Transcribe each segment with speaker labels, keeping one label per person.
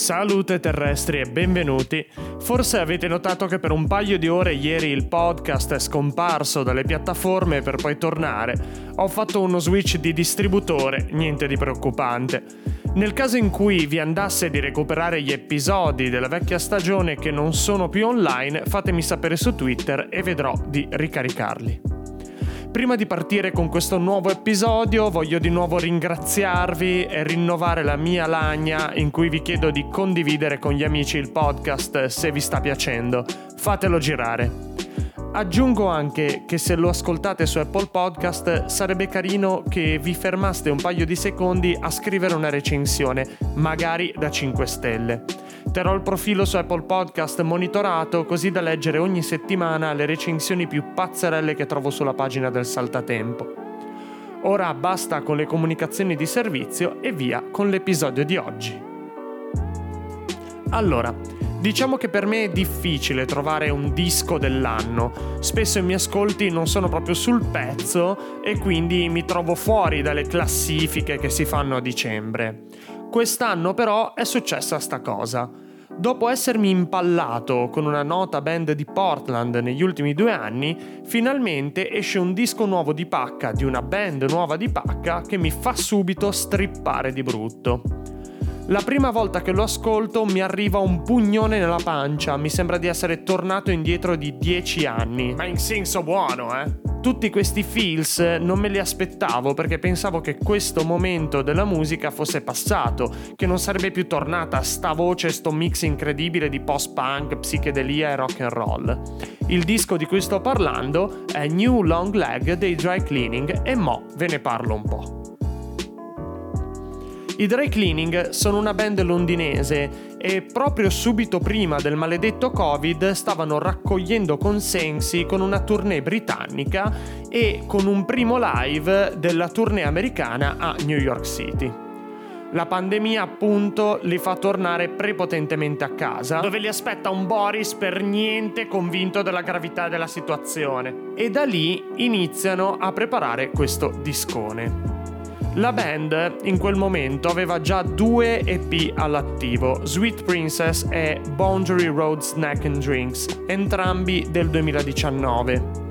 Speaker 1: Salute terrestri e benvenuti. Forse avete notato che per un paio di ore ieri il podcast è scomparso dalle piattaforme per poi tornare. Ho fatto uno switch di distributore, niente di preoccupante. Nel caso in cui vi andasse di recuperare gli episodi della vecchia stagione che non sono più online, fatemi sapere su Twitter e vedrò di ricaricarli. Prima di partire con questo nuovo episodio voglio di nuovo ringraziarvi e rinnovare la mia lagna in cui vi chiedo di condividere con gli amici il podcast se vi sta piacendo. Fatelo girare. Aggiungo anche che se lo ascoltate su Apple Podcast sarebbe carino che vi fermaste un paio di secondi a scrivere una recensione, magari da 5 stelle. Terrò il profilo su Apple Podcast monitorato così da leggere ogni settimana le recensioni più pazzerelle che trovo sulla pagina del Saltatempo. Ora basta con le comunicazioni di servizio e via con l'episodio di oggi. Allora, diciamo che per me è difficile trovare un disco dell'anno. Spesso i miei ascolti non sono proprio sul pezzo e quindi mi trovo fuori dalle classifiche che si fanno a dicembre. Quest'anno però è successa sta cosa. Dopo essermi impallato con una nota band di Portland negli ultimi due anni, finalmente esce un disco nuovo di pacca di una band nuova di pacca che mi fa subito strippare di brutto. La prima volta che lo ascolto mi arriva un pugnone nella pancia, mi sembra di essere tornato indietro di dieci anni. Ma in senso buono, eh? Tutti questi feels non me li aspettavo perché pensavo che questo momento della musica fosse passato, che non sarebbe più tornata sta voce, sto mix incredibile di post-punk, psichedelia e rock and roll. Il disco di cui sto parlando è New Long Leg dei Dry Cleaning e mo ve ne parlo un po'. I Dry Cleaning sono una band londinese e proprio subito prima del maledetto Covid stavano raccogliendo consensi con una tournée britannica e con un primo live della tournée americana a New York City. La pandemia appunto li fa tornare prepotentemente a casa, dove li aspetta un Boris per niente convinto della gravità della situazione. E da lì iniziano a preparare questo discone. La band in quel momento aveva già due EP all'attivo, Sweet Princess e Boundary Road Snack and Drinks, entrambi del 2019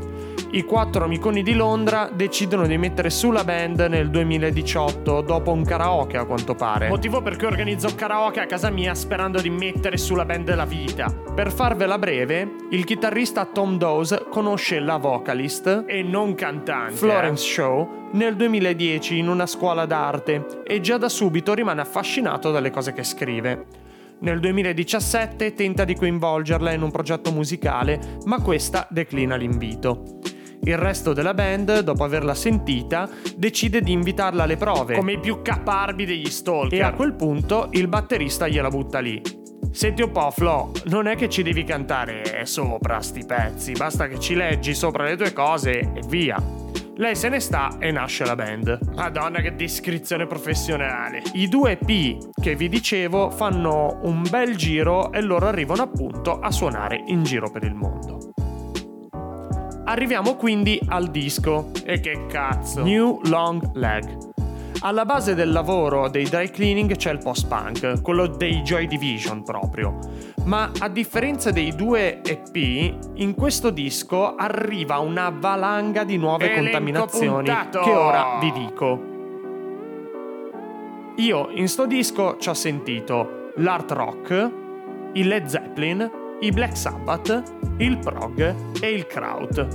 Speaker 1: i quattro amiconi di Londra decidono di mettere su la band nel 2018 dopo un karaoke a quanto pare. Motivo per cui organizzo karaoke a casa mia sperando di mettere su la band della vita. Per farvela breve, il chitarrista Tom Dawes conosce la vocalist e non cantante Florence Shaw nel 2010 in una scuola d'arte e già da subito rimane affascinato dalle cose che scrive. Nel 2017 tenta di coinvolgerla in un progetto musicale, ma questa declina l'invito. Il resto della band, dopo averla sentita, decide di invitarla alle prove, come i più caparbi degli stalker. E a quel punto il batterista gliela butta lì. Senti un po', Flo, non è che ci devi cantare sopra sti pezzi, basta che ci leggi sopra le tue cose e via. Lei se ne sta e nasce la band. Madonna che descrizione professionale. I due P che vi dicevo fanno un bel giro e loro arrivano appunto a suonare in giro per il mondo. Arriviamo quindi al disco. E che cazzo? New Long Leg. Alla base del lavoro dei dry cleaning c'è il post-punk, quello dei Joy Division proprio. Ma a differenza dei due EP, in questo disco arriva una valanga di nuove Elenco contaminazioni puntato. che ora vi dico. Io in sto disco ci ho sentito l'art rock, il Led Zeppelin, i Black Sabbath, il prog e il kraut.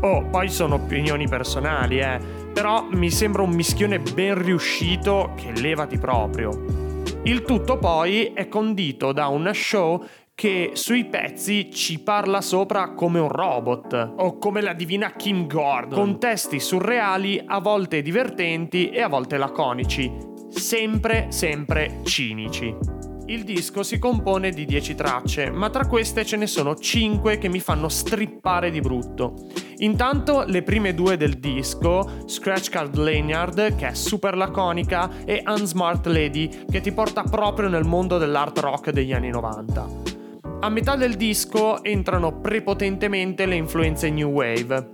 Speaker 1: Oh, poi sono opinioni personali, eh, però mi sembra un mischione ben riuscito che levati proprio. Il tutto poi è condito da una show che sui pezzi ci parla sopra come un robot o come la divina Kim Gordon, con testi surreali, a volte divertenti e a volte laconici, sempre, sempre cinici. Il disco si compone di 10 tracce, ma tra queste ce ne sono 5 che mi fanno strippare di brutto. Intanto le prime due del disco, Scratch Card Lanyard, che è super laconica, e Unsmart Lady, che ti porta proprio nel mondo dell'art rock degli anni 90. A metà del disco entrano prepotentemente le influenze new wave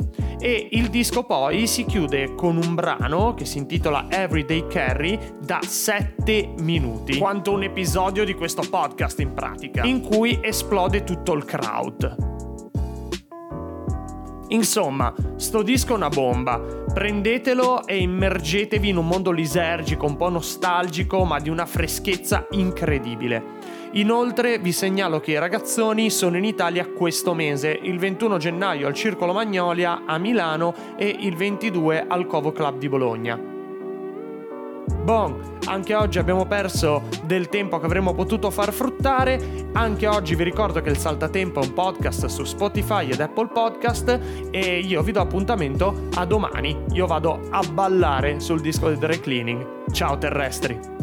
Speaker 1: e il disco poi si chiude con un brano che si intitola Everyday Carry da 7 minuti, quanto un episodio di questo podcast in pratica, in cui esplode tutto il crowd. Insomma, sto disco è una bomba. Prendetelo e immergetevi in un mondo lisergico, un po' nostalgico, ma di una freschezza incredibile. Inoltre vi segnalo che i ragazzoni sono in Italia questo mese, il 21 gennaio al Circolo Magnolia a Milano e il 22 al Covo Club di Bologna. Bon, anche oggi abbiamo perso del tempo che avremmo potuto far fruttare. Anche oggi vi ricordo che il Saltatempo è un podcast su Spotify ed Apple Podcast e io vi do appuntamento a domani. Io vado a ballare sul disco di Dry Cleaning. Ciao terrestri!